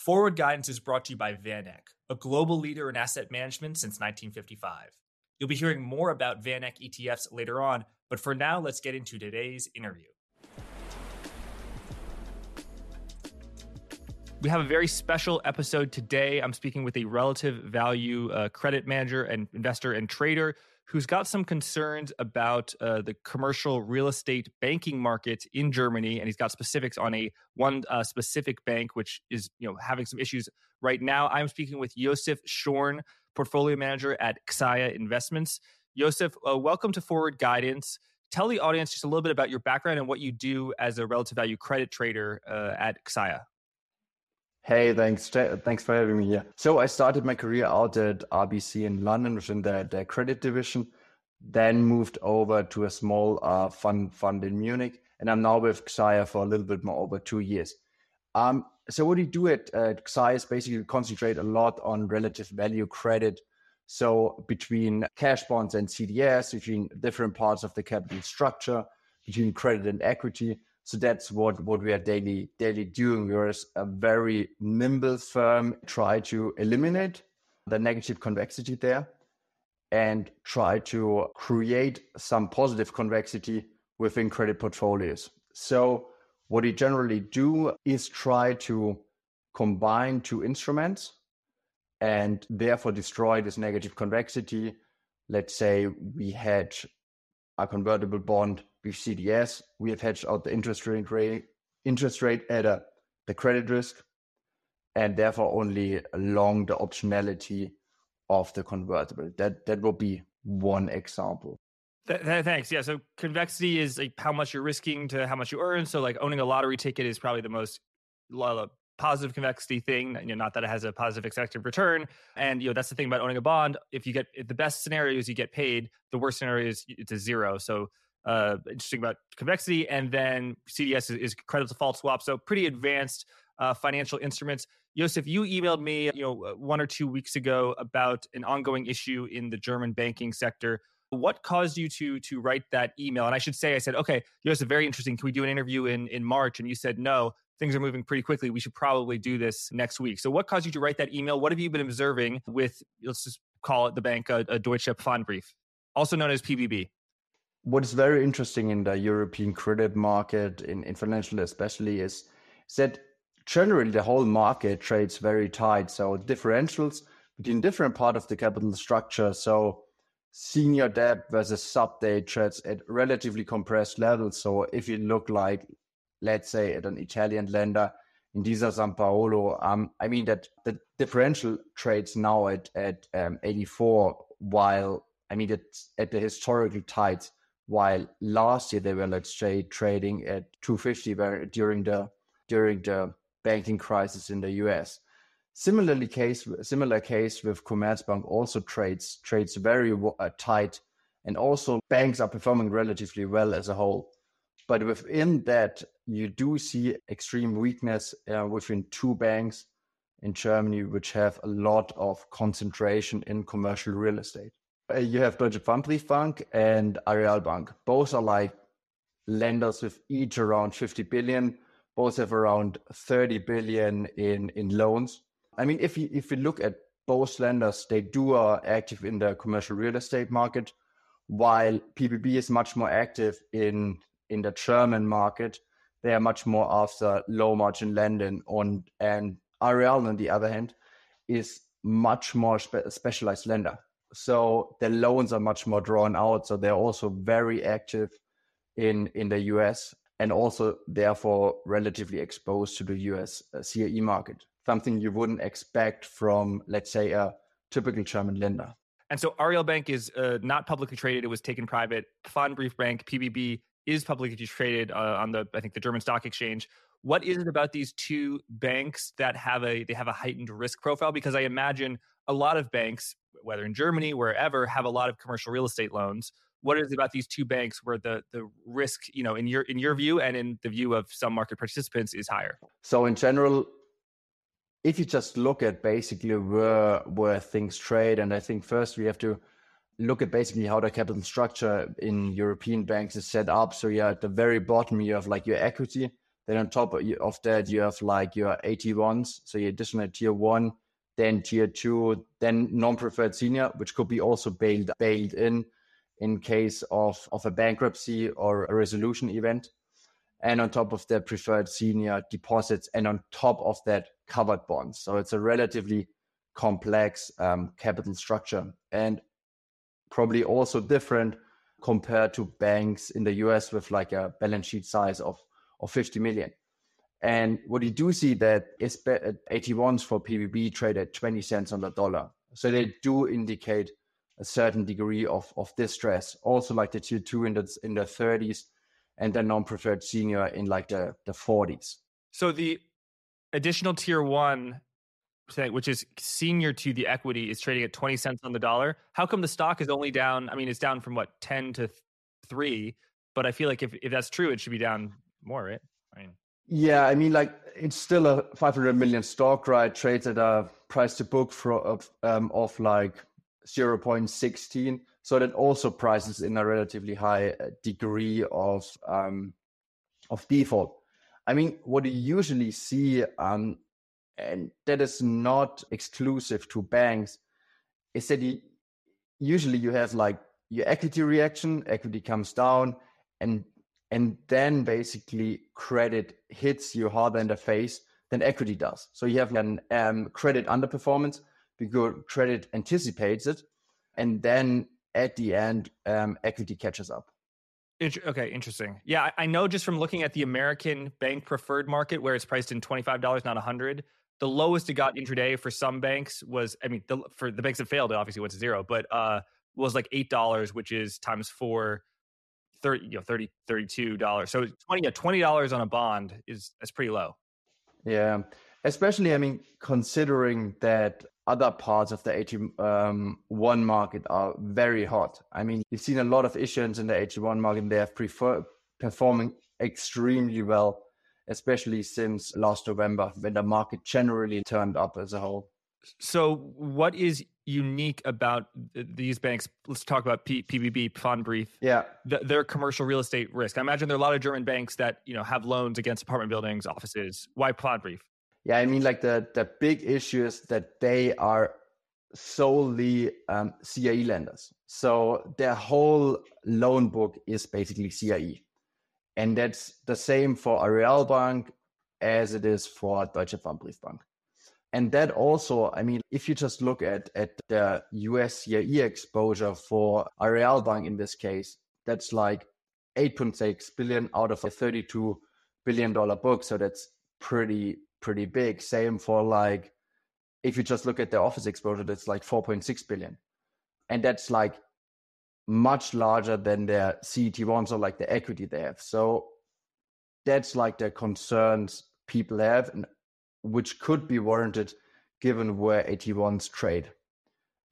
Forward Guidance is brought to you by VanEck, a global leader in asset management since 1955. You'll be hearing more about VanEck ETFs later on, but for now, let's get into today's interview. We have a very special episode today. I'm speaking with a relative value uh, credit manager and investor and trader who's got some concerns about uh, the commercial real estate banking market in Germany, and he's got specifics on a one uh, specific bank which is you know having some issues right now. I'm speaking with Josef Pschorn, portfolio manager at XAIA Investments. Josef, uh, welcome to Forward Guidance. Tell the audience just a little bit about your background and what you do as a relative value credit trader uh, at XAIA. Hey, thanks. Thanks for having me here. So I started my career out at RBC in London within their, the credit division, then moved over to a small uh, fund fund in Munich, and I'm now with XAIA for a little bit more over two years. Um, so what we do at, at is basically concentrate a lot on relative value credit. So between cash bonds and CDS, between different parts of the capital structure, between credit and equity, so that's what, what we are daily daily doing. We're a very nimble firm, try to eliminate the negative convexity there and try to create some positive convexity within credit portfolios. So what we generally do is try to combine two instruments and therefore destroy this negative convexity. Let's say we hedge a convertible bond with CDS. We have hedged out the interest rate, interest rate at a, the credit risk, and therefore only along the optionality of the convertible. That that will be one example. Th- th- thanks. Yeah. So convexity is like how much you're risking to how much you earn. So like owning a lottery ticket is probably the most positive convexity thing. You know, not that it has a positive expected return. And you know, that's the thing about owning a bond. If you get if the best scenario is you get paid, the worst scenario is it's a zero. So uh, interesting about convexity, and then CDS is, is credit default swap. So pretty advanced uh, financial instruments. Josef, you emailed me, you know, uh, one or two weeks ago about an ongoing issue in the German banking sector. What caused you to to write that email? And I should say, I said, okay, Josef, very interesting. Can we do an interview in in March? And you said no. Things are moving pretty quickly. We should probably do this next week. So, what caused you to write that email? What have you been observing with, let's just call it the bank, a, a Deutsche Pfandbrief, also known as PBB? what is very interesting in the European credit market, in, in financial especially, is, is that generally the whole market trades very tight. So differentials between different part of the capital structure. So senior debt versus sub debt trades at relatively compressed levels. So if you look like, let's say, at an Italian lender, Intesa Sanpaolo, um, I mean that the differential trades now at at um, 84, while I mean that at the historical tights while last year they were let's say trading at 250 during the during the banking crisis in the US. Similarly case similar case with Commerzbank also trades trades very uh, tight and also banks are performing relatively well as a whole. But within that you do see extreme weakness uh, within two banks in Germany which have a lot of concentration in commercial real estate. Uh, you have Deutsche Pfandbriefbank and Aareal Bank. Both are like lenders with each around 50 billion. Both have around 30 billion in, in loans. I mean, if you if you look at both lenders, they do are active in the commercial real estate market, while PBB is much more active in in the German market. They are much more after low margin lending on and Aareal on the other hand is much more spe- specialized lender so the loans are much more drawn out. So they're also very active in in the US and also therefore relatively exposed to the US uh, CRE market. Something you wouldn't expect from, let's say, a typical German lender. And so Aareal Bank is uh, not publicly traded; it was taken private. Pfandbrief Bank (PBB) is publicly traded uh, on the, I think, the German Stock Exchange. What is it about these two banks that have a they have a heightened risk profile? Because I imagine a lot of banks, whether in Germany, wherever, have a lot of commercial real estate loans. What is it about these two banks where the the risk, you know, in your in your view and in the view of some market participants, is higher? So in general, if you just look at basically where where things trade, and I think first we have to look at basically how the capital structure in European banks is set up. So yeah, at the very bottom you have like your equity, Then on top of that, you have like your AT1s, so your additional tier one, then tier two, then non-preferred senior, which could be also bailed bailed in in case of, of a bankruptcy or a resolution event. And on top of that, preferred senior deposits, and on top of that, covered bonds. So it's a relatively complex um, capital structure and probably also different compared to banks in the US with like a balance sheet size of, of 50 million. And what you do see that is AT1s uh, for PBB trade at 20 cents on the dollar. So they do indicate a certain degree of, of distress. Also like the tier two in the, in the 30s and the non-preferred senior in like the, the 40s. So the additional tier one which is senior to the equity, is trading at 20 cents on the dollar. How come the stock is only down? I mean, it's down from what, 10 to 3, but I feel like if, if that's true, it should be down more, right? I mean, yeah, I mean, like it's still a 500 million stock, right? Trades at a price to book for, of, um, of like 0.16. So that also prices in a relatively high uh, degree of um, of default. I mean, what you usually see um, and that is not exclusive to banks, is that usually you have like your equity reaction, equity comes down, and and then basically credit hits you harder in the face than equity does. So you have an um, credit underperformance because credit anticipates it, and then at the end, um, equity catches up. Okay, interesting. Yeah, I know just from looking at the American bank preferred market where it's priced in twenty five dollars, not a hundred. The lowest it got intraday for some banks was, I mean, the, for the banks that failed, it obviously went to zero, but uh, was like eight dollars, which is times four, 30, you know, 30, 32 dollars. So 20, yeah, 20 dollars on a bond is that's pretty low. Yeah. Especially, I mean, considering that other parts of the AT1 um, market are very hot. I mean, you've seen a lot of issuance in the AT1 market. They have prefer- performing extremely well especially since last November when the market generally turned up as a whole. So, what is unique about these banks? Let's talk about P- PBB, Pfandbrief. Yeah, the, their commercial real estate risk. I imagine there are a lot of German banks that you know have loans against apartment buildings, offices. Why Pfandbrief? Yeah, I mean, like the the big issue is that they are solely um, CRE lenders. So their whole loan book is basically CRE. And that's the same for Aareal Bank as it is for Deutsche Pfandbriefbank. And that also, I mean, if you just look at, at the US CRE exposure for Aareal Bank in this case, that's like 8.6 billion out of a 32 billion dollar book. So that's pretty, pretty big. Same for like, if you just look at the office exposure, that's like 4.6 billion. And that's like much larger than their CET1s or like the equity they have. So that's like the concerns people have, and which could be warranted given where AT1s trade.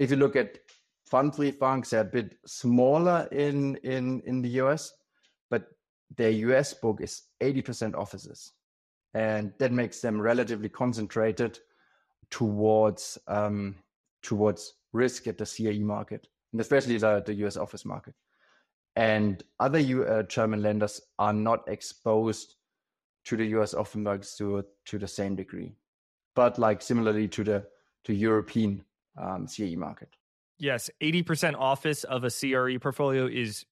If you look at fund free funds, they're a bit smaller in, in, in the US, but their US book is 80% offices. And that makes them relatively concentrated towards um, towards risk at the CRE market and especially the, the US office market. And other U, uh, German lenders are not exposed to the US office markets to, to the same degree, but like similarly to the to European um, CRE market. Yes, 80% office of a CRE portfolio is,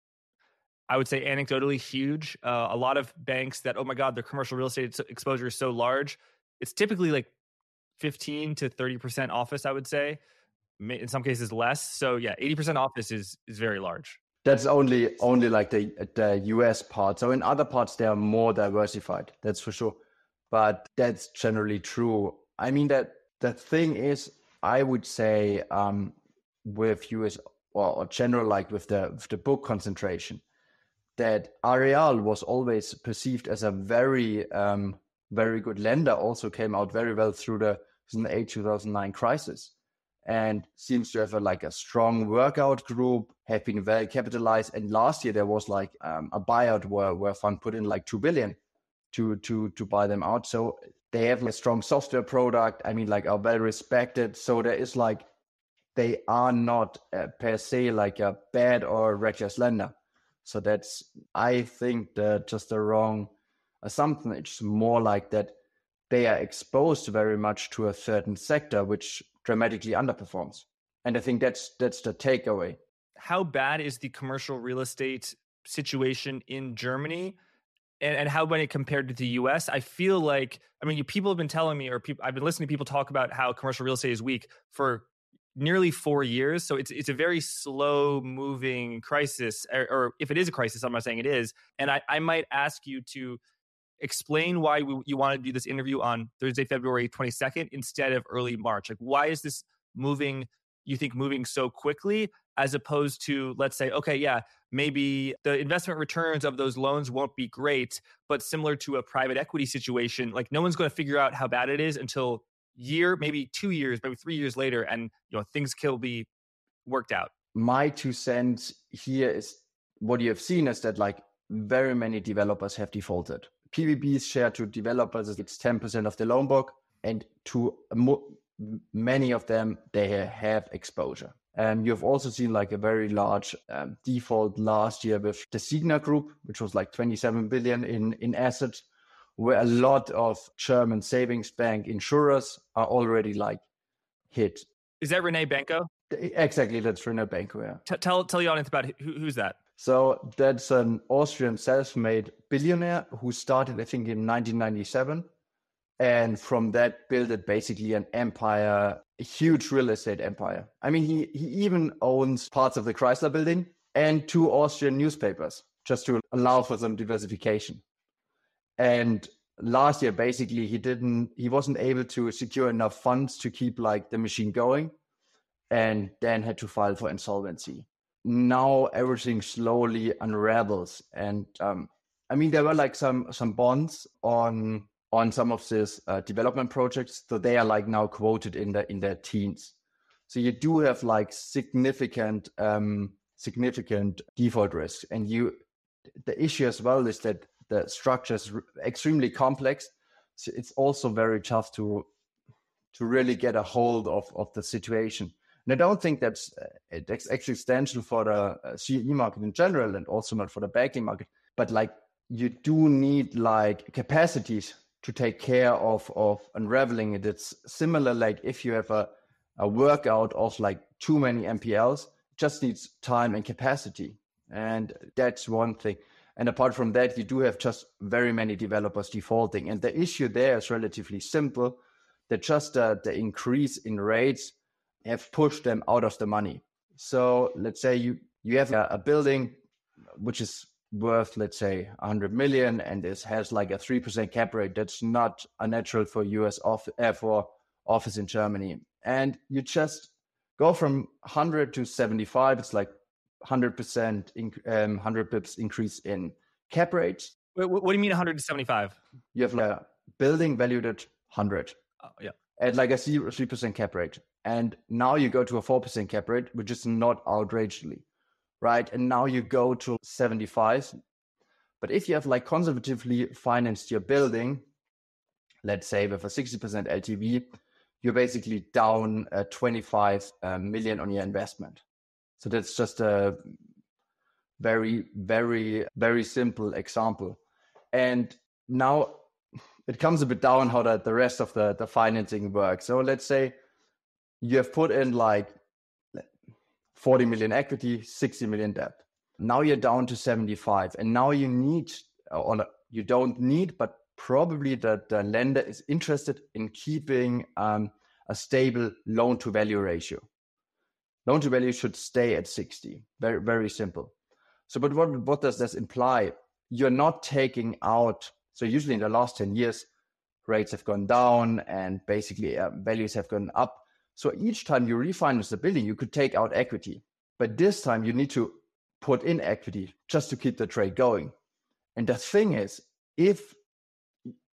I would say, anecdotally huge. Uh, a lot of banks that, oh my God, their commercial real estate exposure is so large. It's typically like 15 to 30% office, I would say in some cases less. So yeah, 80% office is is very large. That's only only like the the US part. So in other parts they are more diversified. That's for sure. But that's generally true. I mean that the thing is I would say um with US or, general like with the with the book concentration that Aareal was always perceived as a very um very good lender also came out very well through the 2008 2009 crisis and seems to have a, like a strong workout group, have been well capitalized. And last year there was like um, a buyout where where fund put in like two billion to to to buy them out. So they have a strong software product. I mean, like are well respected. So there is like they are not uh, per se like a bad or reckless lender. So that's I think the just the wrong assumption. It's more like that they are exposed very much to a certain sector which dramatically underperforms. And I think that's that's the takeaway. How bad is the commercial real estate situation in Germany? And, and how it compared to the US, I feel like I mean people have been telling me or people I've been listening to people talk about how commercial real estate is weak for nearly four years. So it's it's a very slow moving crisis, or, or, if it is a crisis, I'm not saying it is. And I, I might ask you to explain why we, you want to do this interview on Thursday, February 22nd instead of early March. Like, why is this moving? You think moving so quickly, as opposed to let's say, okay, yeah, maybe the investment returns of those loans won't be great, but similar to a private equity situation, like no one's going to figure out how bad it is until year, maybe two years, maybe three years later, and you know things can be worked out. My two cents here is what you have seen is that like very many developers have defaulted. PBB's share to developers is it's 10% of the loan book, and to mo- many of them they have exposure. And you've also seen like a very large um, default last year with the Signa Group, which was like 27 billion in in assets where a lot of German savings bank insurers are already like hit. Is that Rene Benko? Exactly, that's Rene Benko. Yeah. T- tell tell the audience about who, who's that. So that's an Austrian self-made billionaire who started, I think, in 1997, and from that built basically an empire, a huge real estate empire. I mean, he he even owns parts of the Chrysler Building and two Austrian newspapers just to allow for some diversification. And last year, basically, he didn't, he wasn't able to secure enough funds to keep like the machine going, and then had to file for insolvency. Now everything slowly unravels, and um, I mean, there were like some some bonds on on some of these uh, development projects, so they are like now quoted in the in their teens. So you do have like significant um, significant default risk, and you the issue as well is that the structure is extremely complex. So it's also very tough to to really get a hold of of the situation. And I don't think that's uh, it's existential for the uh, CE market in general, and also not for the banking market. But like you do need like capacities to take care of of unraveling it. It's similar like if you have a a workout of like too many NPLs, just needs time and capacity, and that's one thing. And apart from that, you do have just very many developers defaulting. And the issue there is relatively simple that just uh, the increase in rates have pushed them out of the money. So let's say you, you have a, a building which is worth, let's say, 100 million and this has like a 3% cap rate. That's not unnatural for US off, uh, for office in Germany. And you just go from 100 to 75. It's like 100% in, um, 100 pips increase in cap rate Wait, what do you mean 175? You have like a building valued at 100. Oh, yeah. At like a 3% cap rate. And now you go to a 4% cap rate, which is not outrageously, right? And now you go to 75. But if you have like conservatively financed your building, let's say with a 60% LTV, you're basically down uh, 25 uh, million on your investment. So that's just a very, very, very simple example. And now it comes a bit down how the, the rest of the, the financing works. So let's say you have put in like 40 million equity, 60 million debt. Now you're down to 75. And now you need, or you don't need, but probably that the lender is interested in keeping um, a stable loan to value ratio loan to value should stay at 60 very very simple so but what what does this imply you're not taking out so usually in the last 10 years rates have gone down and basically uh, values have gone up so each time you refinance the building you could take out equity but this time you need to put in equity just to keep the trade going and the thing is if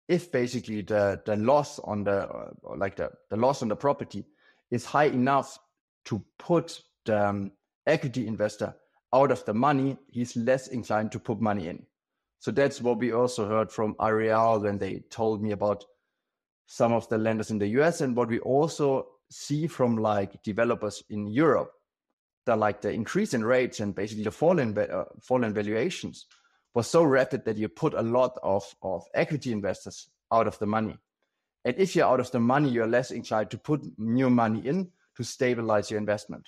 if basically the the loss on the uh, like the, the loss on the property is high enough to put the um, equity investor out of the money, he's less inclined to put money in. So that's what we also heard from Aareal when they told me about some of the lenders in the US and what we also see from like developers in Europe that like the increase in rates and basically the fall in, uh, fall in valuations. was so rapid that you put a lot of, of equity investors out of the money. And if you're out of the money, you're less inclined to put new money in to stabilize your investment.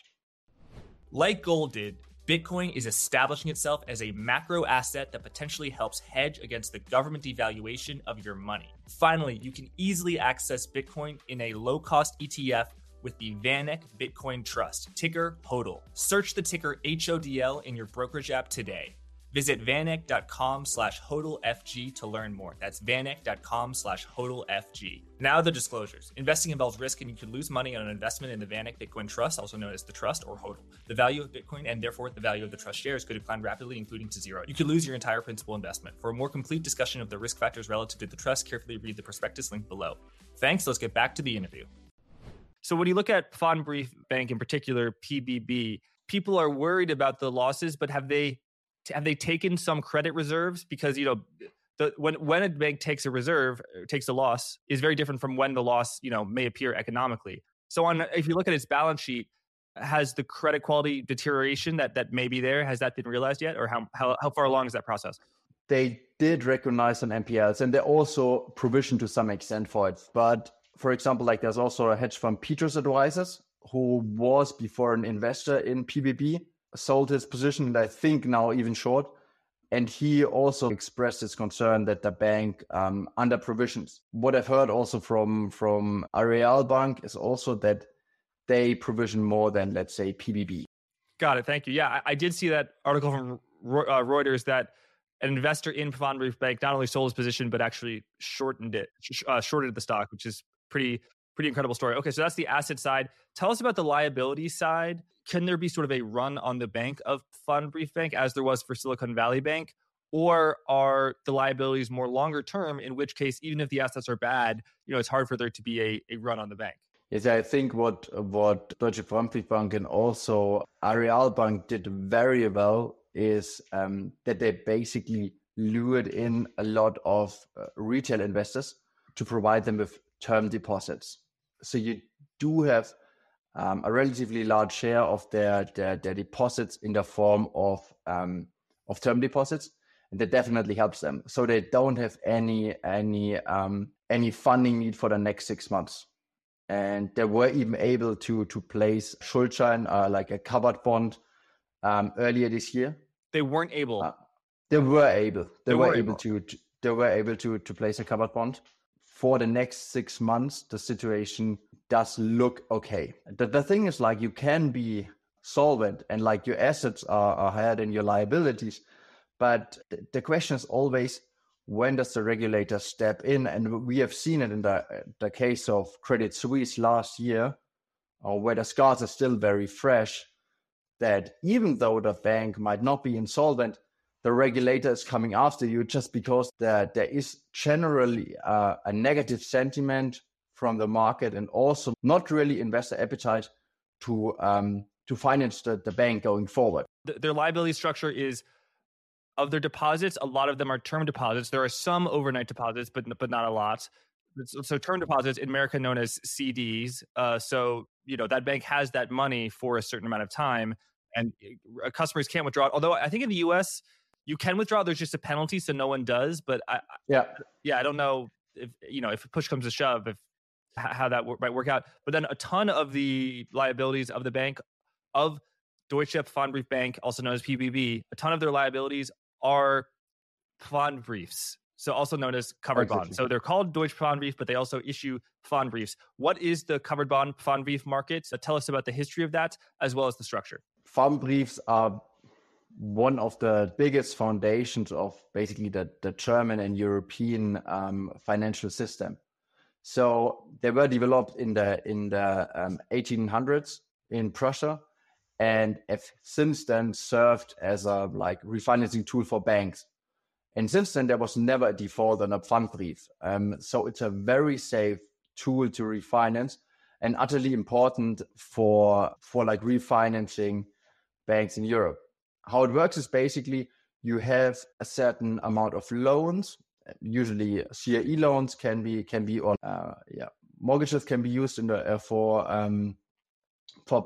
Like gold did, Bitcoin is establishing itself as a macro asset that potentially helps hedge against the government devaluation of your money. Finally, you can easily access Bitcoin in a low cost ETF with the VanEck Bitcoin Trust, ticker HODL. Search the ticker HODL in your brokerage app today. Visit vaneck.com slash hodlfg to learn more. That's vaneck.com slash hodlfg. Now the disclosures. Investing involves risk and you can lose money on an investment in the VanEck Bitcoin Trust, also known as the Trust or HODL. The value of Bitcoin and therefore the value of the Trust shares could decline rapidly, including to zero. You could lose your entire principal investment. For a more complete discussion of the risk factors relative to the trust, carefully read the prospectus link below. Thanks. Let's get back to the interview. So when you look at Pfandbrief Bank in particular, PBB, people are worried about the losses, but have they have they taken some credit reserves? Because you know the, when when a bank takes a reserve takes a loss is very different from when the loss you know may appear economically. So on if you look at its balance sheet has the credit quality deterioration that that may be there has that been realized yet? Or how how, how far along is that process? They did recognize some npls and they also provisioned to some extent for it. But for example like there's also a hedge fund petrus advisors who was before an investor in pbb sold his position, and I think now even short. And he also expressed his concern that the bank um, under provisions. What I've heard also from from Aareal Bank is also that they provision more than let's say PBB. Got it. Thank you. Yeah, I, I did see that article from uh, Reuters that an investor in Pfandbrief Bank not only sold his position but actually shortened it, uh, shorted the stock, which is pretty pretty incredible story. Okay, so that's the asset side. Tell us about the liability side can there be sort of a run on the bank of Pfandbrief Bank as there was for Silicon Valley Bank? Or are the liabilities more longer term, in which case, even if the assets are bad, you know, it's hard for there to be a, a run on the bank? Yes, I think what what Deutsche Pfandbriefbank and also Aareal Bank did very well is um, that they basically lured in a lot of uh, retail investors to provide them with term deposits. So you do have um, a relatively large share of their, their, their deposits in the form of um, of term deposits, and that definitely helps them. So they don't have any any um, any funding need for the next six months, and they were even able to to place Schuldschein, uh, like a covered bond, um, earlier this year. They weren't able. Uh, they were able. They, they were, were, able, able. To, to. They were able to to place a covered bond for the next six months. The situation does look okay. The, the thing is like you can be solvent and like your assets are, are higher than your liabilities. But the question is always when does the regulator step in? And we have seen it in the, the case of Credit Suisse last year, or where the scars are still very fresh, that even though the bank might not be insolvent, the regulator is coming after you just because there, there is generally uh, a negative sentiment from the market and also not really investor appetite to um, to finance the, the bank going forward. Their liability structure is of their deposits. A lot of them are term deposits. There are some overnight deposits, but but not a lot. So term deposits in America known as CDs. Uh, so you know that bank has that money for a certain amount of time, and uh, customers can't withdraw it. Although I think in the U.S. you can withdraw. There's just a penalty, so no one does. But I, yeah, yeah, I don't know if you know if push comes to shove, if how that might work out. But then a ton of the liabilities of the bank, of Deutsche Pfandbrief Bank, also known as PBB, a ton of their liabilities are Pfandbriefs, so also known as covered bonds. So they're called Deutsche Pfandbrief, but they also issue Pfandbriefs. What is the covered bond Pfandbrief market? So tell us about the history of that as well as the structure. Pfandbriefs are one of the biggest foundations of basically the, the German and European um, financial system. So they were developed in the in the um, 1800s in Prussia, and have since then served as a like refinancing tool for banks. And since then, there was never a default on a Pfandbrief. Um, so it's a very safe tool to refinance and utterly important for for like refinancing banks in Europe. How it works is basically you have a certain amount of loans usually CRE loans can be can be or uh, yeah mortgages can be used in the uh, for um, for.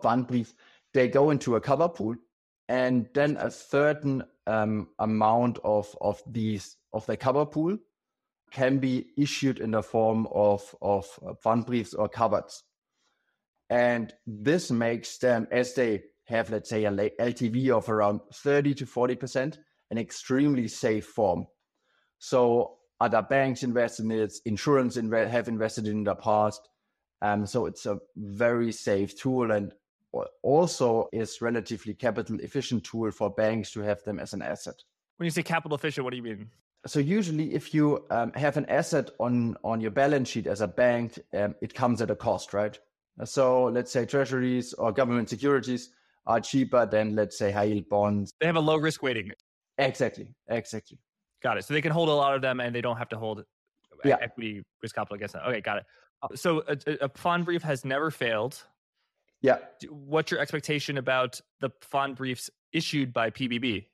They go into a cover pool, and then a certain um, amount of of these of the cover pool can be issued in the form of of Pfandbriefs or covers, and this makes them as they have let's say a LTV of around 30 to 40 percent an extremely safe form. So other banks invest in it, insurance inv- have invested in the past. Um, so it's a very safe tool and also is relatively capital efficient tool for banks to have them as an asset. When you say capital efficient, what do you mean? So usually, if you um, have an asset on on your balance sheet as a bank, um, it comes at a cost, right? So let's say treasuries or government securities are cheaper than let's say high yield bonds. They have a low risk weighting. Exactly, exactly. Got it. So they can hold a lot of them, and they don't have to hold yeah. equity risk capital against that. Okay, got it. Uh, so a, a Pfandbrief has never failed. Yeah. What's your expectation about the Pfandbriefs issued by PBB?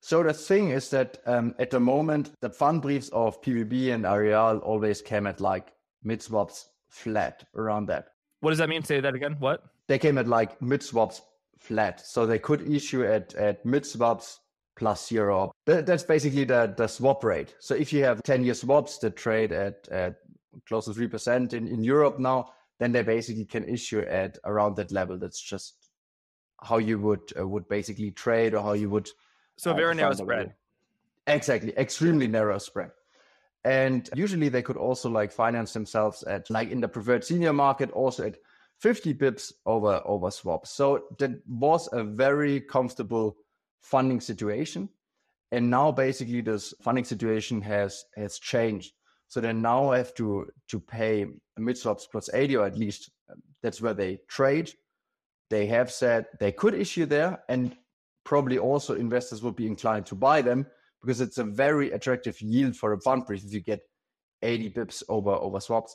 So the thing is that um, at the moment, the Pfandbriefs of PBB and Aareal always came at like mid swaps flat around that. What does that mean? Say that again. What? They came at like mid swaps flat, so they could issue at at mid swaps plus zero. That's basically the the swap rate. So if you have ten year swaps that trade at at close to three percent in in Europe now, then they basically can issue at around that level. That's just how you would uh, would basically trade or how you would. So uh, very narrow spread. Exactly, extremely narrow spread. And usually they could also like finance themselves at like in the preferred senior market also at 50 bips over over swaps. So that was a very comfortable funding situation. And now basically this funding situation has has changed. So they now have to to pay mid swaps plus 80, or at least um, that's where they trade. They have said they could issue there, and probably also investors would be inclined to buy them because it's a very attractive yield for a Pfandbrief if you get 80 bips over over swaps.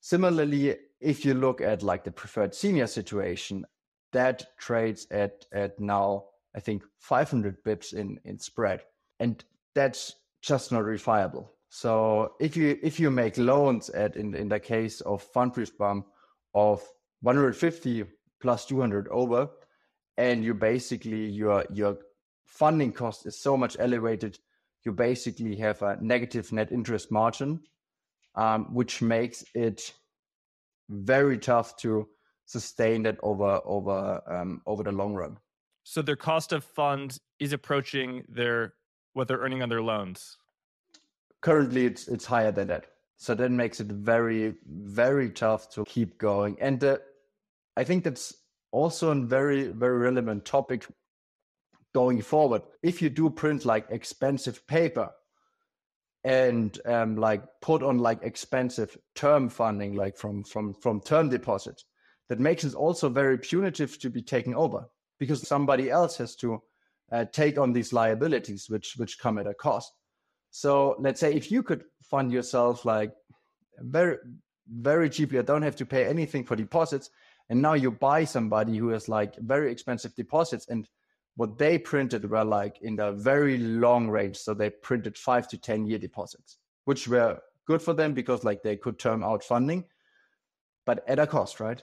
Similarly, if you look at like the preferred senior situation, that trades at at now I think 500 bips in in spread, and that's just not refiable. So if you if you make loans at in in the case of Pfandbriefbank of 150 plus 200 over, and you basically your your funding cost is so much elevated, you basically have a negative net interest margin, um, which makes it very tough to sustain that over over um, over the long run. So their cost of funds is approaching their what they're earning on their loans. Currently, it's it's higher than that. So that makes it very very tough to keep going. And uh, I think that's also a very very relevant topic going forward. If you do print like expensive paper and um, like put on like expensive term funding, like from from from term deposits, that makes it also very punitive to be taken over because somebody else has to uh, take on these liabilities, which which come at a cost. So let's say if you could fund yourself like very very cheaply, you don't have to pay anything for deposits, and now you buy somebody who has like very expensive deposits and what they printed were like in the very long range. So they printed five to 10 year deposits, which were good for them because like they could term out funding, but at a cost, right?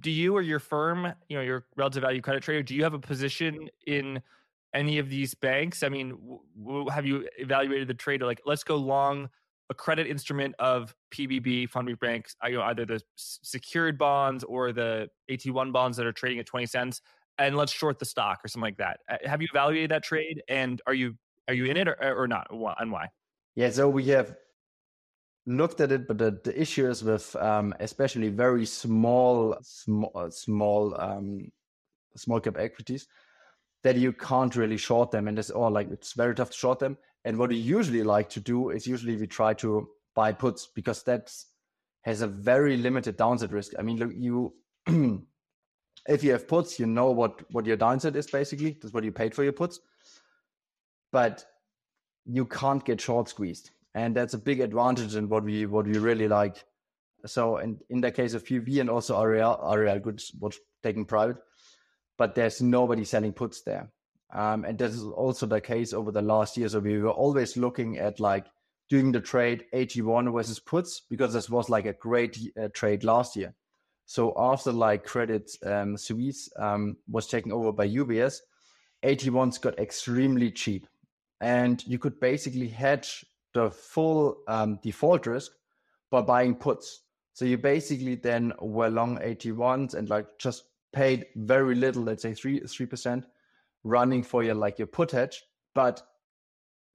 Do you or your firm, you know, your relative value credit trader, do you have a position in any of these banks? I mean, w- have you evaluated the trade? Like, let's go long a credit instrument of PBB fund banks, you know, either the secured bonds or the AT1 bonds that are trading at 20 cents and let's short the stock or something like that. Uh, have you evaluated that trade and are you are you in it or, or not and why? Yeah, so we have looked at it, but the, the issue is with um, especially very small, small, uh, small, um, small cap equities that you can't really short them, and it's all like it's very tough to short them. And what we usually like to do is usually we try to buy puts because that has a very limited downside risk. I mean, look, you if you have puts, you know what what your downside is basically. That's what you paid for your puts. But you can't get short squeezed, and that's a big advantage in what we what we really like. So, in in the case of PV and also Aareal, Aareal Goods was taken private, but there's nobody selling puts there. Um, and this is also the case over the last year. So we were always looking at like doing the trade AT1 versus puts because this was like a great uh, trade last year. So after like Credit um, Suisse um, was taken over by UBS, AT1s got extremely cheap, and you could basically hedge the full um, default risk by buying puts. So you basically then were long AT1s and like just paid very little, let's say three three percent, running for your like your put hedge, but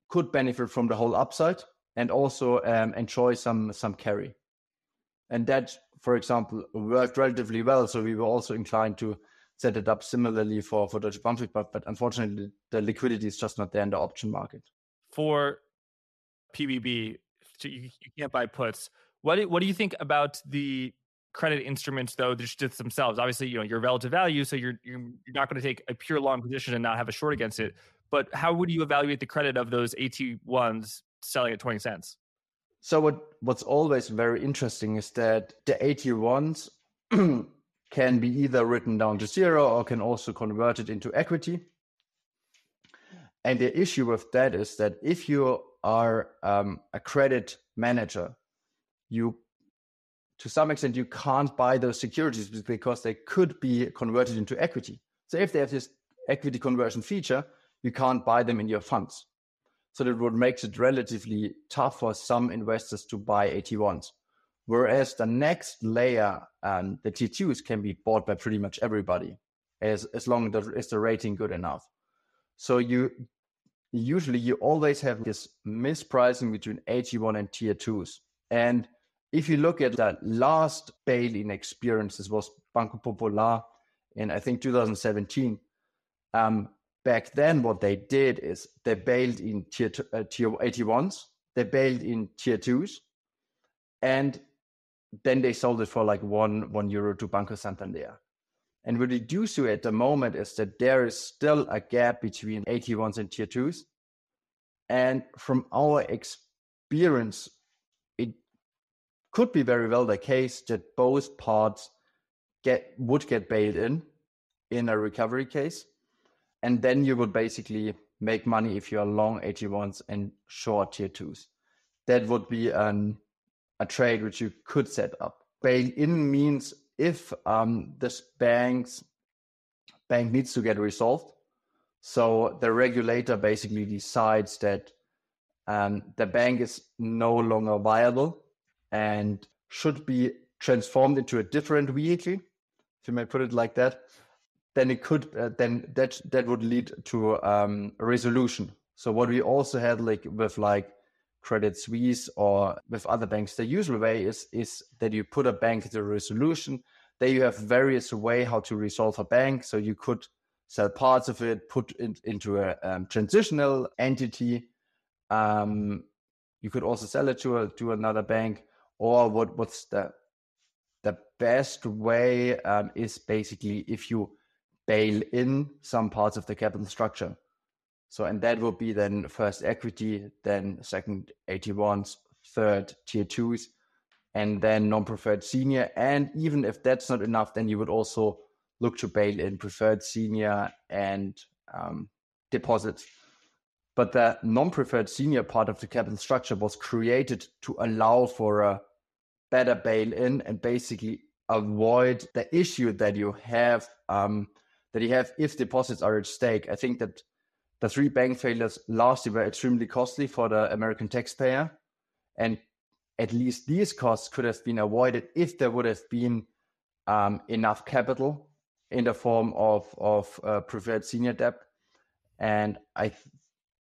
could benefit from the whole upside and also um, enjoy some some carry. And that, for example, worked relatively well. So we were also inclined to set it up similarly for for Deutsche Pfandbrief, but but unfortunately the liquidity is just not there in the option market. For PBB, you, you can't buy puts. What do, what do you think about the credit instruments though just themselves obviously you know your relative value so you're you're, you're not going to take a pure long position and not have a short against it but how would you evaluate the credit of those AT1s selling at 20 cents so what what's always very interesting is that the AT1s can be either written down to zero or can also convert it into equity. And the issue with that is that if you are um, a credit manager, you to some extent you can't buy those securities because they could be converted into equity. So if they have this equity conversion feature, you can't buy them in your funds. So that would makes it relatively tough for some investors to buy AT1s. Whereas the next layer, um, the T2s can be bought by pretty much everybody as, as long as the rating good enough. So you usually you always have this mispricing between AT1 and tier twos. And if you look at the last bail-in experience, this was Banco Popular in I think 2017. Um, back then, what they did is they bailed in tier uh, tier AT1s, they bailed in tier twos, and then they sold it for like one one euro to Banco Santander. And what we do see at the moment is that there is still a gap between AT1s and tier twos. And from our experience, it could be very well the case that both parts get would get bailed in in a recovery case. And then you would basically make money if you are long AT1s and short tier twos. That would be an a trade which you could set up. Bail in means if um, this bank's bank needs to get resolved. So the regulator basically decides that um, the bank is no longer viable and should be transformed into a different vehicle, if you may put it like that. Then it could uh, then that that would lead to um, a resolution. So what we also had like with like Credit Suisse or with other banks, the usual way is is that you put a bank a resolution. There you have various way how to resolve a bank. So you could sell parts of it, put it into a um, transitional entity. Um, you could also sell it to a, to another bank. Or what what's the the best way um, is basically if you bail in some parts of the capital structure. So, and that will be then first equity, then second AT1s, third tier twos, and then non-preferred senior. And even if that's not enough, then you would also look to bail in preferred senior and um, deposits. But the non-preferred senior part of the capital structure was created to allow for a better bail-in and basically avoid the issue that you have um, that you have if deposits are at stake. I think that the three bank failures last year were extremely costly for the American taxpayer. And at least these costs could have been avoided if there would have been um, enough capital in the form of, of uh, preferred senior debt. And I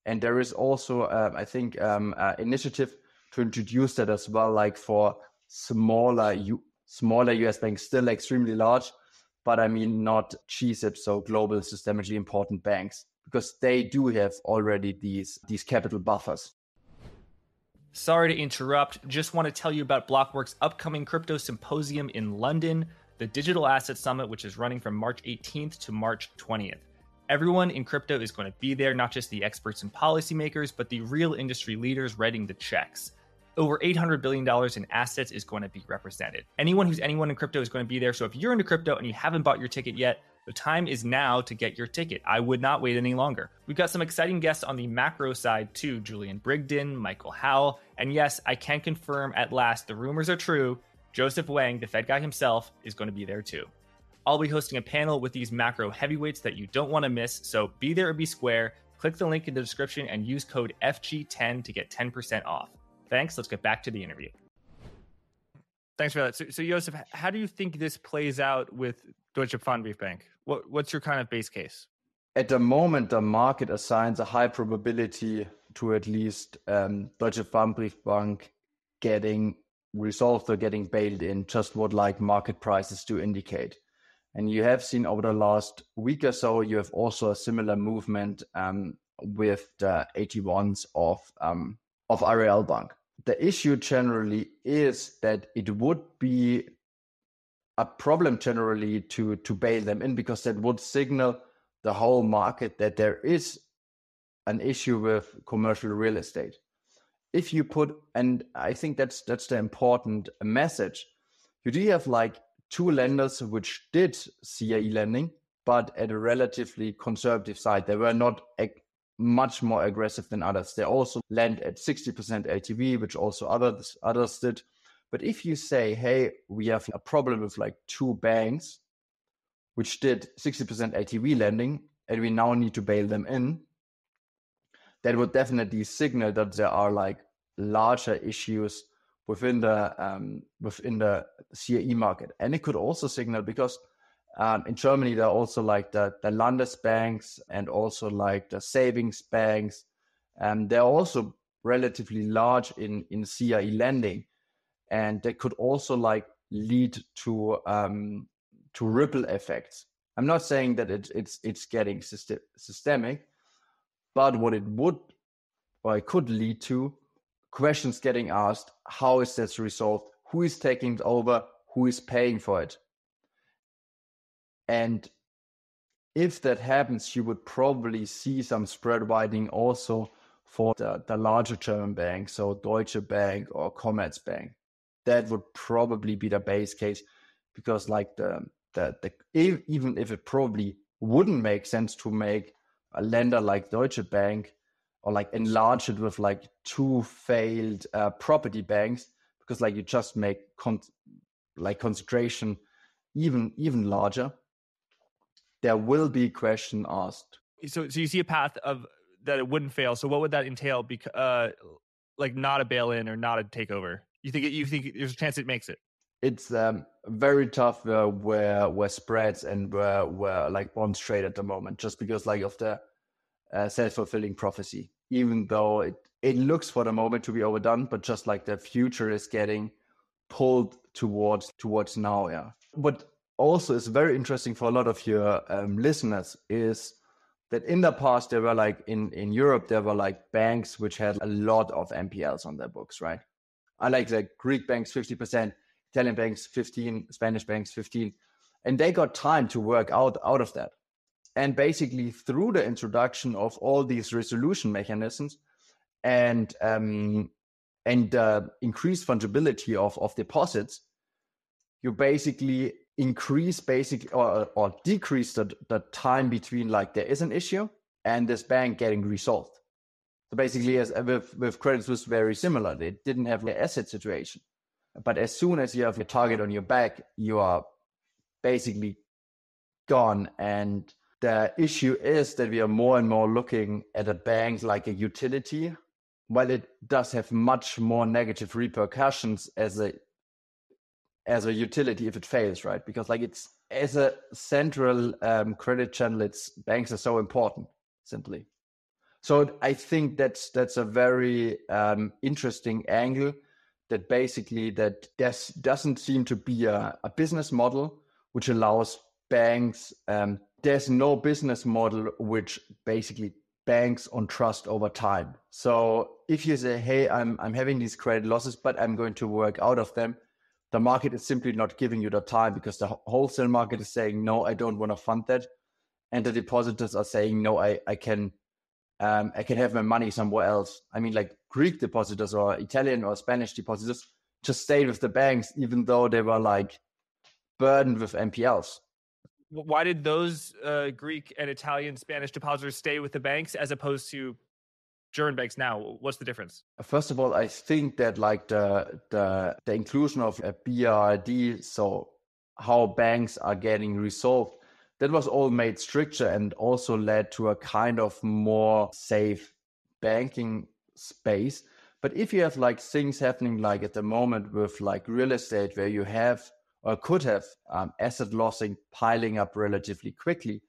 and there is also, uh, I think, um, uh, initiative to introduce that as well, like for smaller U- smaller US banks, still extremely large, but I mean not GSIB, so global systemically important banks because they do have already these these capital buffers. Sorry to interrupt. Just want to tell you about Blockworks' upcoming crypto symposium in London, the Digital Asset Summit, which is running from March 18th to March 20th. Everyone in crypto is going to be there, not just the experts and policymakers, but the real industry leaders writing the checks. Over $800 billion in assets is going to be represented. Anyone who's anyone in crypto is going to be there. So if you're into crypto and you haven't bought your ticket yet, the time is now to get your ticket. I would not wait any longer. We've got some exciting guests on the macro side too Julian Brigden, Michael Howell, and yes, I can confirm at last the rumors are true. Joseph Wang, the Fed guy himself, is going to be there too. I'll be hosting a panel with these macro heavyweights that you don't want to miss. So be there or be square. Click the link in the description and use code FG10 to get 10% off. Thanks. Let's get back to the interview. Thanks for that. So, so Josef, how do you think this plays out with Deutsche Pfandbriefbank? What, what's your kind of base case? At the moment, the market assigns a high probability to at least um, Deutsche Pfandbriefbank getting resolved or getting bailed in, just what like market prices do indicate. And you have seen over the last week or so, you have also a similar movement um, with the AT1s of um, of Aareal Bank. The issue generally is that it would be a problem generally to to bail them in because that would signal the whole market that there is an issue with commercial real estate. If you put, and I think that's that's the important message, you do have like two lenders which did CRE lending, but at a relatively conservative side. They were not much more aggressive than others. They also lend at 60% LTV, which also others others did. But if you say, hey, we have a problem with like two banks which did 60% LTV lending, and we now need to bail them in, that would definitely signal that there are like larger issues within the um, within the CRE market, and it could also signal because um, in Germany there are also like the the Landesbanks and also like the savings banks, and they're also relatively large in in CRE lending, and they could also like lead to um, to ripple effects. I'm not saying that it, it's it's getting system, systemic, but what it would or it could lead to questions getting asked how is this resolved? Who is taking it over? Who is paying for it and if that happens you would probably see some spread widening also for the, the larger german banks so deutsche bank or commerzbank. That would probably be the base case because like the, the, the even if it probably wouldn't make sense to make a lender like deutsche bank or like enlarge it with like two failed uh, property banks because like you just make con- like concentration even even larger there will be question asked. So so you see a path of that it wouldn't fail so what would that entail because uh like not a bail in or not a takeover? You think it, you think there's a chance it makes it? It's um, very tough uh, where where spreads and where where like bonds trade at the moment just because like of the uh, self-fulfilling prophecy. Even though it it looks for the moment to be overdone but just like the future is getting pulled towards towards now yeah. What also is very interesting for a lot of your um, listeners is that in the past there were like in in europe there were like banks which had a lot of npls on their books right? I like the greek banks 50% italian banks 15 spanish banks 15 and they got time to work out out of that. And basically, through the introduction of all these resolution mechanisms and um, and uh, increased fungibility of, of deposits, you basically increase basically or, or decrease the, the time between like there is an issue and this bank getting resolved. So basically, as uh, with, with Credit Suisse, very similar. They didn't have the asset situation. But as soon as you have a target on your back, you are basically gone. And the issue is that we are more and more looking at a bank like a utility, while it does have much more negative repercussions as a as a utility if it fails, right? Because like it's as a central um, credit channel, it's banks are so important, simply. So I think that's that's a very um, interesting angle that basically that there doesn't seem to be a, a business model which allows banks um, there's no business model which basically banks on trust over time. So if you say, "Hey, I'm I'm having these credit losses, but I'm going to work out of them," the market is simply not giving you the time because the wholesale market is saying, "No, I don't want to fund that," and the depositors are saying, "No, I I can." Um, I can have my money somewhere else. I mean, like Greek depositors or Italian or Spanish depositors just stayed with the banks, even though they were like burdened with NPLs why did those uh, Greek and Italian Spanish depositors stay with the banks as opposed to German banks now? What's the difference? First of all, I think that like the the the inclusion of a BRRD, so how banks are getting resolved, that was all made stricter and also led to a kind of more safe banking space. But if you have like things happening like at the moment with like real estate where you have or could have um, asset lossing piling up relatively quickly,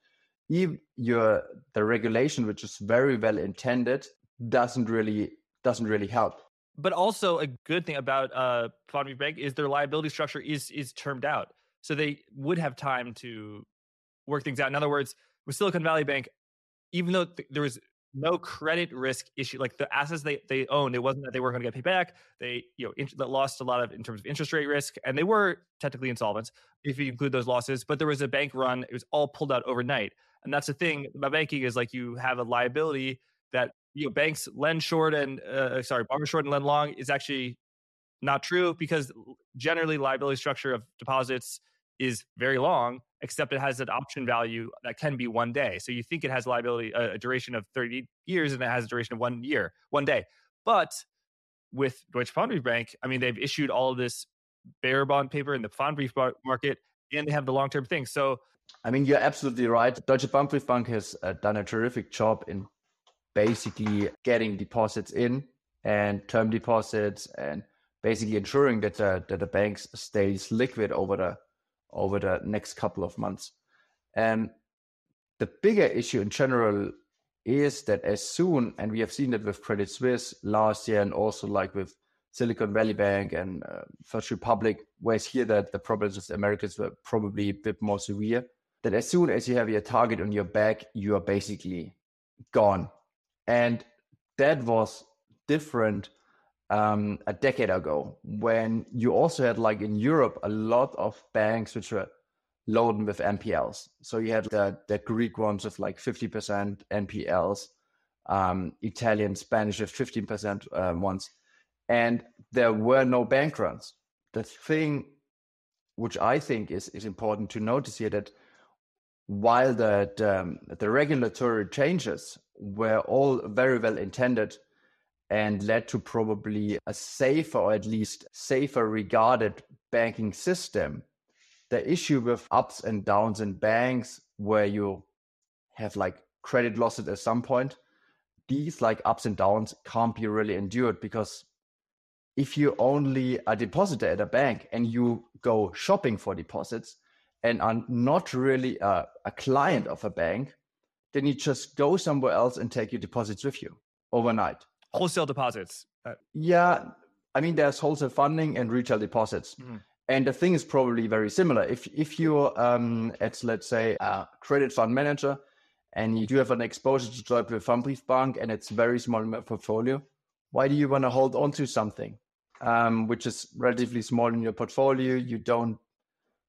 even your the regulation, which is very well intended, doesn't really doesn't really help. But also a good thing about uh Pfandbrief Bank is their liability structure is is termed out. So they would have time to work things out. In other words, with Silicon Valley Bank, even though th- there was no credit risk issue, like the assets they they owned, it wasn't that they weren't going to get paid back. They you know int- lost a lot of in terms of interest rate risk, and they were technically insolvent if you include those losses. But there was a bank run; it was all pulled out overnight. And that's the thing about banking is like you have a liability that you know banks lend short and uh, sorry borrow short and lend long is actually not true because generally liability structure of deposits is very long except it has an option value that can be one day so you think it has liability a, a duration of 30 years and it has a duration of one year one day but with Deutsche Pfandbrief Bank, I mean, they've issued all of this bearer bond paper in the Pfandbrief market, and they have the long term thing. So I mean, you're absolutely right. Deutsche Pfandbriefbank has uh, done a terrific job in basically getting deposits in and term deposits and basically ensuring that the, that the banks stays liquid over the over the next couple of months. And the bigger issue in general is that as soon, and we have seen that with Credit Suisse last year, and also like with Silicon Valley Bank and uh, First Republic, whereas here that the problems with Americans were probably a bit more severe that as soon as you have your target on your back, you are basically gone. And that was different um, a decade ago when you also had, like in Europe, a lot of banks which were loaded with NPLs. So you had the, the Greek ones with like 50% NPLs, um, Italian, Spanish with 15% uh, ones. And there were no bank runs. The thing which I think is, is important to notice here that while the, the, the regulatory changes were all very well intended and led to probably a safer or at least safer regarded banking system, the issue with ups and downs in banks where you have like credit losses at some point, these like ups and downs can't be really endured because if you only a depositor at a bank and you go shopping for deposits, and are not really a, a client of a bank, then you just go somewhere else and take your deposits with you overnight. Wholesale deposits. Uh, yeah, I mean, there's wholesale funding and retail deposits. Mm-hmm. And the thing is probably very similar. If if you're um, at let's say a credit fund manager and you do have an exposure to Deutsche Pfandbriefbank and it's very small in your portfolio, why do you want to hold on to something um, which is relatively small in your portfolio? You don't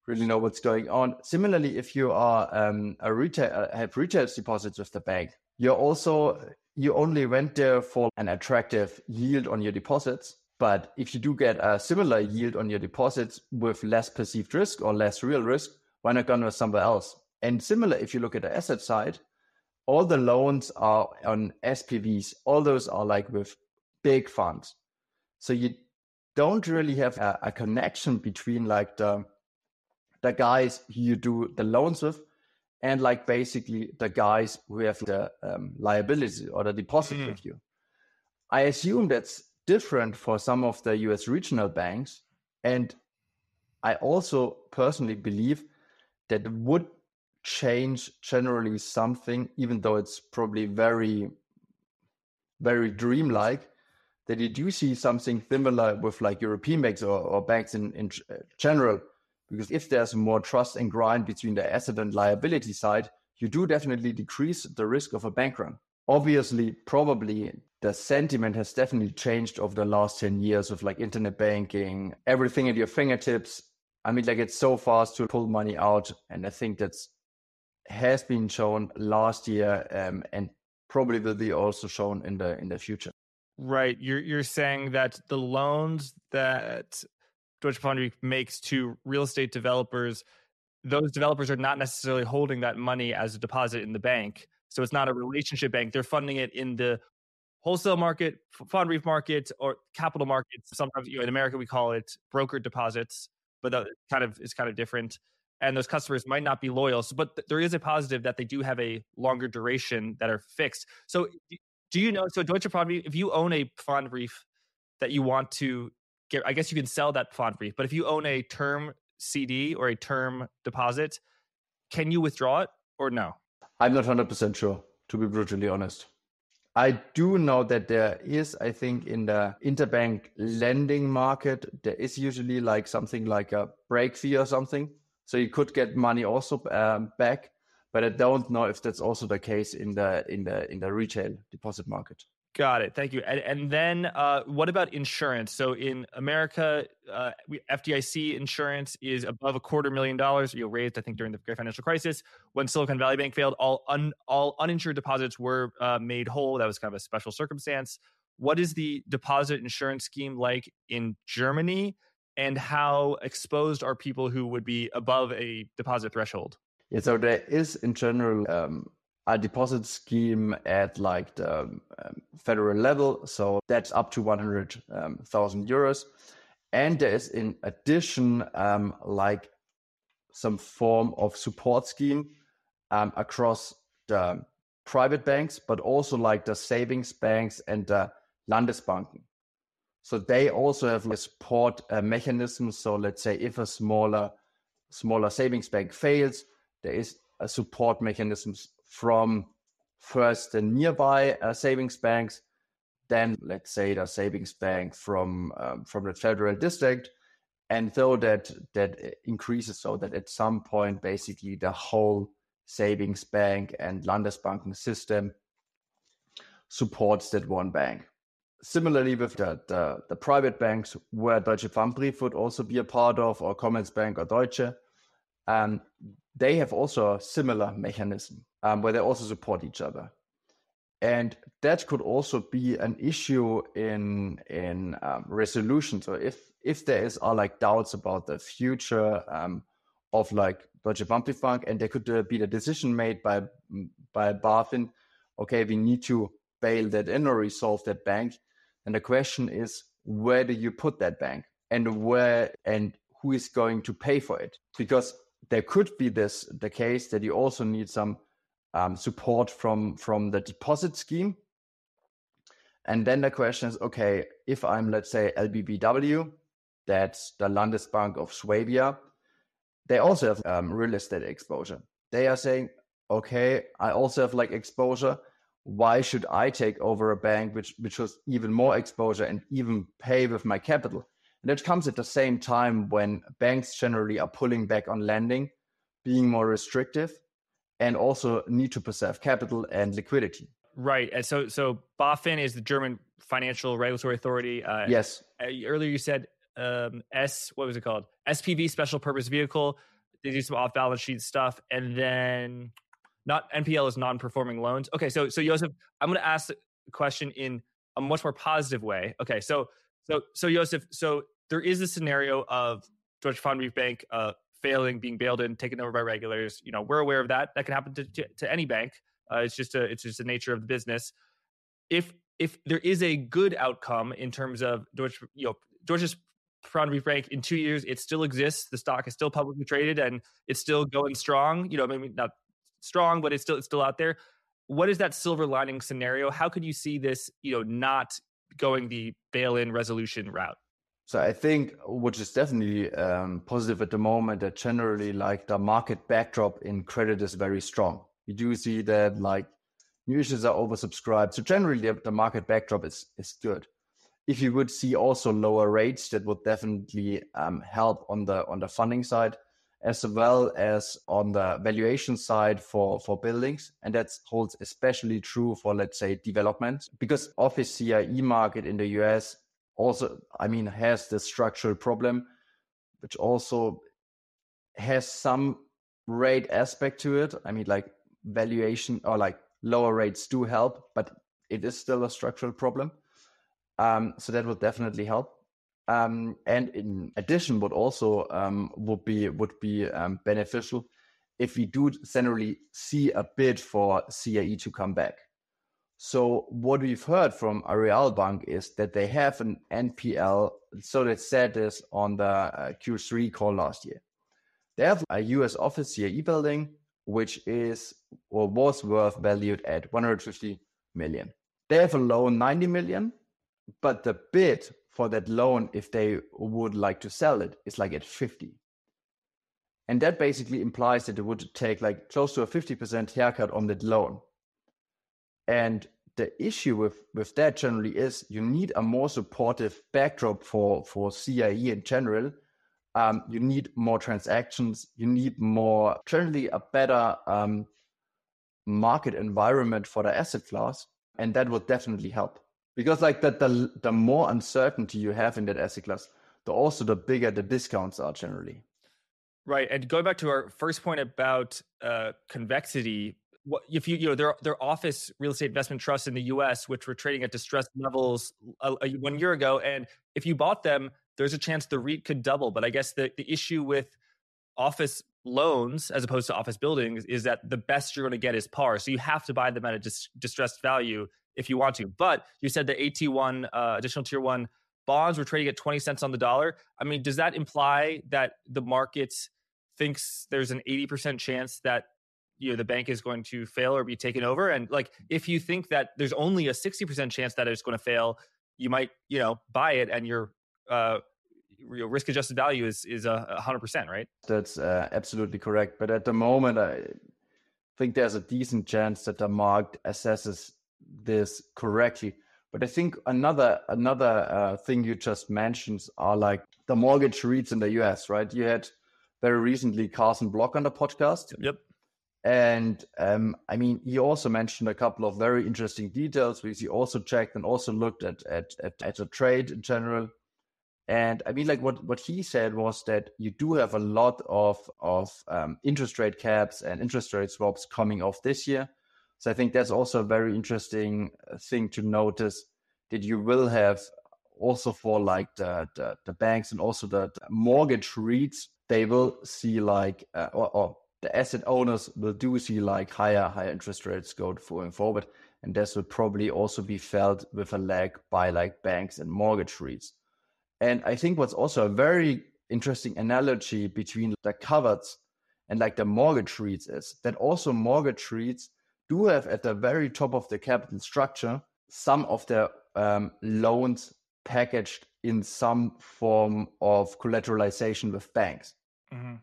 really know what's going on. Similarly, if you are um, a retail uh, have retail deposits with the bank, you're also you only went there for an attractive yield on your deposits. But if you do get a similar yield on your deposits with less perceived risk or less real risk, why not go somewhere else? And similar, if you look at the asset side, all the loans are on SPVs. All those are like with big funds. So you don't really have a, a connection between like the the guys you do the loans with and like basically the guys who have the um, liability or the deposit mm. with you. I assume that's different for some of the US regional banks. And I also personally believe that would change generally something, even though it's probably very, very dreamlike, that you do see something similar with like European banks or, or banks in, in uh, general because if there's more trust and grind between the asset and liability side, you do definitely decrease the risk of a bank run. Obviously, probably the sentiment has definitely changed over the last 10 years of like internet banking, everything at your fingertips. I mean, like it's so fast to pull money out. And I think that's has been shown last year um, and probably will be also shown in the in the future. Right. You're you're saying that the loans that Deutsche Pfandbrief makes to real estate developers, those developers are not necessarily holding that money as a deposit in the bank. So it's not a relationship bank. They're funding it in the wholesale market, Pfandbrief market, or capital markets. Sometimes you know, in America we call it broker deposits, but that kind of is kind of different. and those customers might not be loyal. So, but th- there is a positive that they do have a longer duration that are fixed. So, do you know? So, Deutsche Pfandbrief, if you own a Pfandbrief that you want to get, I guess you can sell that Pfandbrief. But if you own a term CD or a term deposit, can you withdraw it or no? I'm not 100% sure, to be brutally honest. I do know that there is, I think, in the interbank lending market, there is usually like something like a break fee or something. So you could get money also um, back, but I don't know if that's also the case in the in the in the retail deposit market. Got it. Thank you. And, and then uh, what about insurance? So in America, uh, we, FDIC insurance is above a quarter million dollars. You raised, I think, during the Great Financial Crisis when Silicon Valley Bank failed. All un, all uninsured deposits were uh, made whole. That was kind of a special circumstance. What is the deposit insurance scheme like in Germany, and how exposed are people who would be above a deposit threshold? Yeah, so there is in general um, a deposit scheme at like the um, federal level. So that's up to 100,000 um, euros. And there is in addition, um, like some form of support scheme um, across the private banks, but also like the savings banks and the Landesbanken. So they also have like support uh, mechanisms. So let's say if a smaller smaller savings bank fails, there is a support mechanisms from first the nearby uh, savings banks, then let's say the savings bank from um, from the federal district, and so that that increases so that at some point basically the whole savings bank and Landesbanken system supports that one bank. Similarly, with the, the, the private banks, where Deutsche Pfandbrief would also be a part of, or Commerzbank or Deutsche, um, they have also a similar mechanism um, where they also support each other. And that could also be an issue in in um, resolution. So if if there is are like doubts about the future um, of like Deutsche Pfandbriefbank, and there could uh, be the decision made by by BaFin, okay, we need to bail that in or resolve that bank. And the question is, where do you put that bank, and where and who is going to pay for it? Because there could be this the case that you also need some um, support from from the deposit scheme. And then the question is, okay, if I'm let's say LBBW, that's the Landesbank of Swabia, they also have um, real estate exposure. They are saying, okay, I also have like exposure. Why should I take over a bank which which has even more exposure and even pay with my capital? And it comes at the same time when banks generally are pulling back on lending, being more restrictive, and also need to preserve capital and liquidity. Right. And so, so BaFin is the German Financial Regulatory Authority. Uh, yes. Uh, earlier you said um, S. What was it called? SPV, Special Purpose Vehicle. They do some off-balance sheet stuff, and then not NPL is non-performing loans. Okay. So, so Josef, I'm going to ask the question in a much more positive way. Okay. So, so, so Josef, so there is a scenario of Deutsche Pfandbriefbank uh, failing, being bailed in, taken over by regulators. You know, we're aware of that. That can happen to, to, to any bank. Uh, it's just a it's just the nature of the business. If if there is a good outcome in terms of Deutsche, you know, Deutsche Pfandbriefbank in two years, it still exists. The stock is still publicly traded and it's still going strong. You know, maybe not strong, but it's still it's still out there. What is that silver lining scenario? How could you see this, you know, not going the bail-in resolution route? So I think, which is definitely um, positive at the moment, that generally like the market backdrop in credit is very strong. You do see that like new issues are oversubscribed. So generally, the market backdrop is is good. If you would see also lower rates, that would definitely um, help on the on the funding side, as well as on the valuation side for for buildings, and that holds especially true for let's say development because office CRE market in the US also, I mean, has this structural problem, which also has some rate aspect to it. I mean, like valuation or like lower rates do help, but it is still a structural problem. Um, so that will definitely help. Um, and in addition, what also um, would be would be um, beneficial if we do generally see a bid for CRE to come back. So what we've heard from Aareal Bank is that they have an NPL. So they said this on the uh, Q3 call last year. They have a US office CRE building, which is or was worth valued at 150 million. They have a loan 90 million, but the bid for that loan, if they would like to sell it, is like at 50. And that basically implies that it would take like close to a 50% haircut on that loan. And the issue with, with that generally is you need a more supportive backdrop for, for CRE in general. Um, you need more transactions. You need more, generally, a better um, market environment for the asset class. And that would definitely help because like that the the more uncertainty you have in that asset class the also the bigger the discounts are generally. Right and going back to our first point about uh, convexity what if you you know their their office real estate investment trusts in the US which were trading at distressed levels a, a, one year ago and if you bought them there's a chance the REIT could double. But i guess the the issue with office loans as opposed to office buildings is that the best you're going to get is par so you have to buy them at a dis- distressed value if you want to. But you said the AT1 uh, additional tier one bonds were trading at 20 cents on the dollar. I mean, does that imply that the market thinks there's an 80% chance that you know the bank is going to fail or be taken over and like if you think that there's only a 60% chance that it's going to fail you might you know buy it and your uh risk adjusted value is is a hundred percent right that's uh, absolutely correct but at the moment i think there's a decent chance that the market assesses this correctly. But I think another another uh, thing you just mentioned are like the mortgage REITs in the US, right? You had very recently Carson Block on the podcast. Yep. And um, I mean, he also mentioned a couple of very interesting details because he also checked and also looked at at at, at a trade in general. And I mean, like what what he said was that you do have a lot of of um, interest rate caps and interest rate swaps coming off this year. So I think that's also a very interesting uh, thing to notice that you will have also for like the, the, the banks and also the, the, mortgage REITs, they will see like, uh, or, or, the asset owners will do see like higher, higher interest rates going forward. And this will probably also be felt with a lag by like banks and mortgage REITs. And I think what's also a very interesting analogy between the covereds and like the mortgage REITs is that also mortgage REITs do have at the very top of the capital structure some of their um, loans packaged in some form of collateralization with banks. Mm-hmm.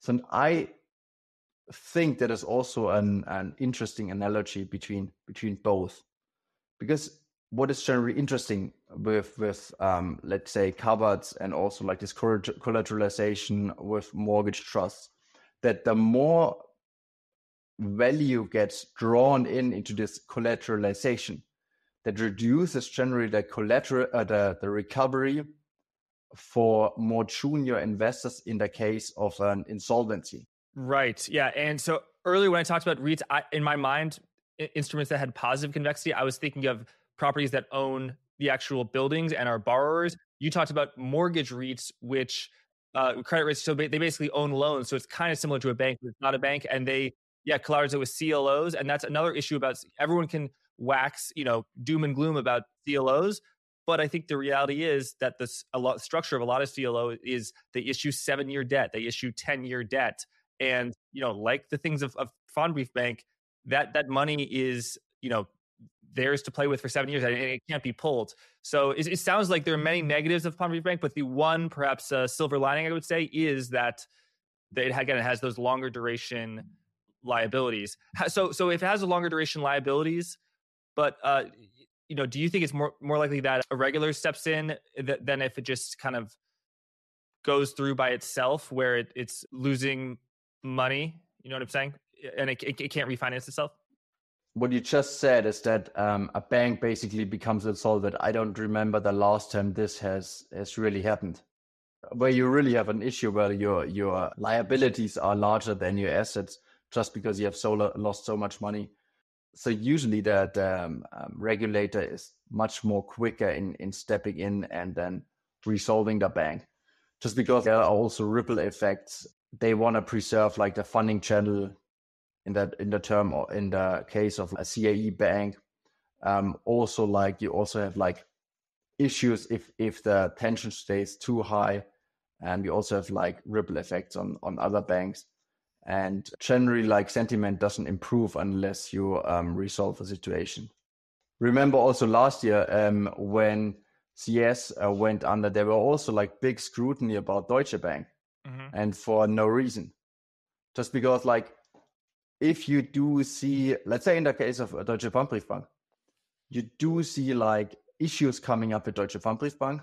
So I think that is also an, an interesting analogy between between both, because what is generally interesting with with um, let's say covereds and also like this collateralization with mortgage trusts, that the more value gets drawn in into this collateralization that reduces generally the collateral uh, the, the recovery for more junior investors in the case of an insolvency. Right. Yeah. And so earlier when i talked about reits I, in my mind instruments that had positive convexity i was thinking of properties that own the actual buildings and are borrowers. You talked about mortgage reits which uh, credit risk so they basically own loans. So it's kind of similar to a bank but it's not a bank and they yeah, it with CLOs, and that's another issue about everyone can wax, you know, doom and gloom about CLOs, but I think the reality is that the a lot structure of a lot of CLO is they issue seven year debt, they issue ten year debt, and you know, like the things of, of Pfandbrief Bank, that that money is you know theirs to play with for seven years and it can't be pulled. So it, it sounds like there are many negatives of Pfandbrief Bank, but the one perhaps uh, silver lining I would say is that it again it has those longer duration liabilities. So so if it has a longer duration liabilities, but uh, you know, do you think it's more more likely that a regular steps in than if it just kind of goes through by itself, where it, it's losing money? You know what I'm saying? And it, it, it can't refinance itself. What you just said is that um, a bank basically becomes insolvent. I don't remember the last time this has has really happened where you really have an issue where your your liabilities are larger than your assets just because you have lost so much money. So usually the, the um, um, regulator is much more quicker in, in stepping in and then resolving the bank. Just because there are also ripple effects. They want to preserve like the funding channel in that in the term or in the case of a CRE bank. Um, also like you also have like issues if if the tension stays too high and you also have like ripple effects on on other banks and generally like sentiment doesn't improve unless you um, resolve a situation remember also last year um, when cs uh, went under there were also like big scrutiny about deutsche bank mm-hmm. and for no reason just because like if you do see let's say in the case of deutsche pfandbriefbank you do see like issues coming up with deutsche pfandbriefbank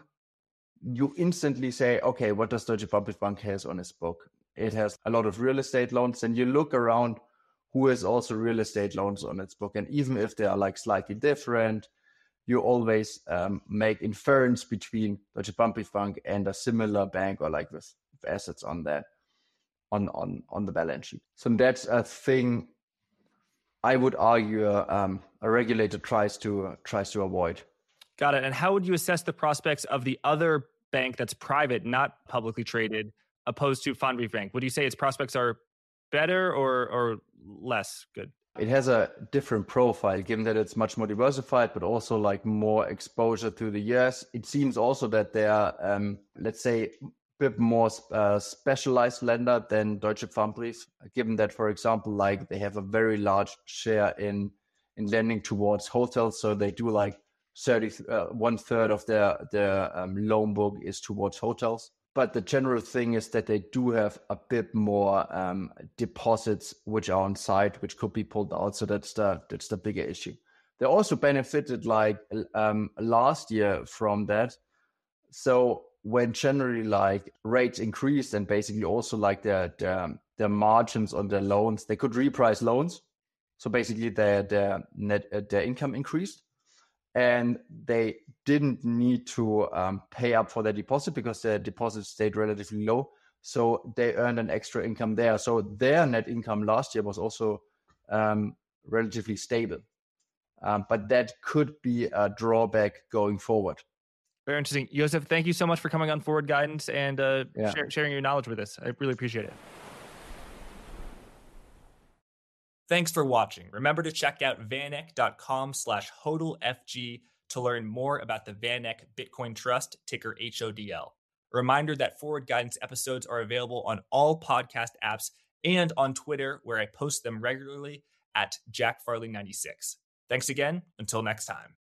you instantly say, okay, what does Deutsche Pfandbriefbank has on its book? It has a lot of real estate loans, and you look around who has also real estate loans on its book, and even if they are like slightly different, you always um, make inference between Deutsche Pfandbriefbank and a similar bank or like with, with assets on that on on on the balance sheet. So that's a thing I would argue um, a regulator tries to uh, tries to avoid. Got it. And how would you assess the prospects of the other bank that's private, not publicly traded, opposed to Pfandbriefbank? Would you say its prospects are better or or less good? It has a different profile, given that it's much more diversified, but also like more exposure to the US. It seems also that they are, um, let's say, a bit more uh, specialized lender than Deutsche Pfandbrief, given that, for example, like they have a very large share in in lending towards hotels, so they do like 30 uh, one third of their their um, loan book is towards hotels but the general thing is that they do have a bit more um, deposits which are on site which could be pulled out. So that's the that's the bigger issue. They also benefited like um, last year from that. So when generally like rates increased and basically also like their their, their margins on their loans they could reprice loans. So basically their their net uh, their income increased and they didn't need to um, pay up for their deposit because their deposit stayed relatively low. So they earned an extra income there. So their net income last year was also um, relatively stable. Um, but that could be a drawback going forward. Very interesting. Josef, thank you so much for coming on Forward Guidance and uh, yeah. share, sharing your knowledge with us. I really appreciate it. Thanks for watching. Remember to check out vaneck.com slash HODLFG to learn more about the VanEck Bitcoin Trust, ticker HODL. A reminder that forward guidance episodes are available on all podcast apps and on Twitter, where I post them regularly at Jack Farley 96. Thanks again. Until next time.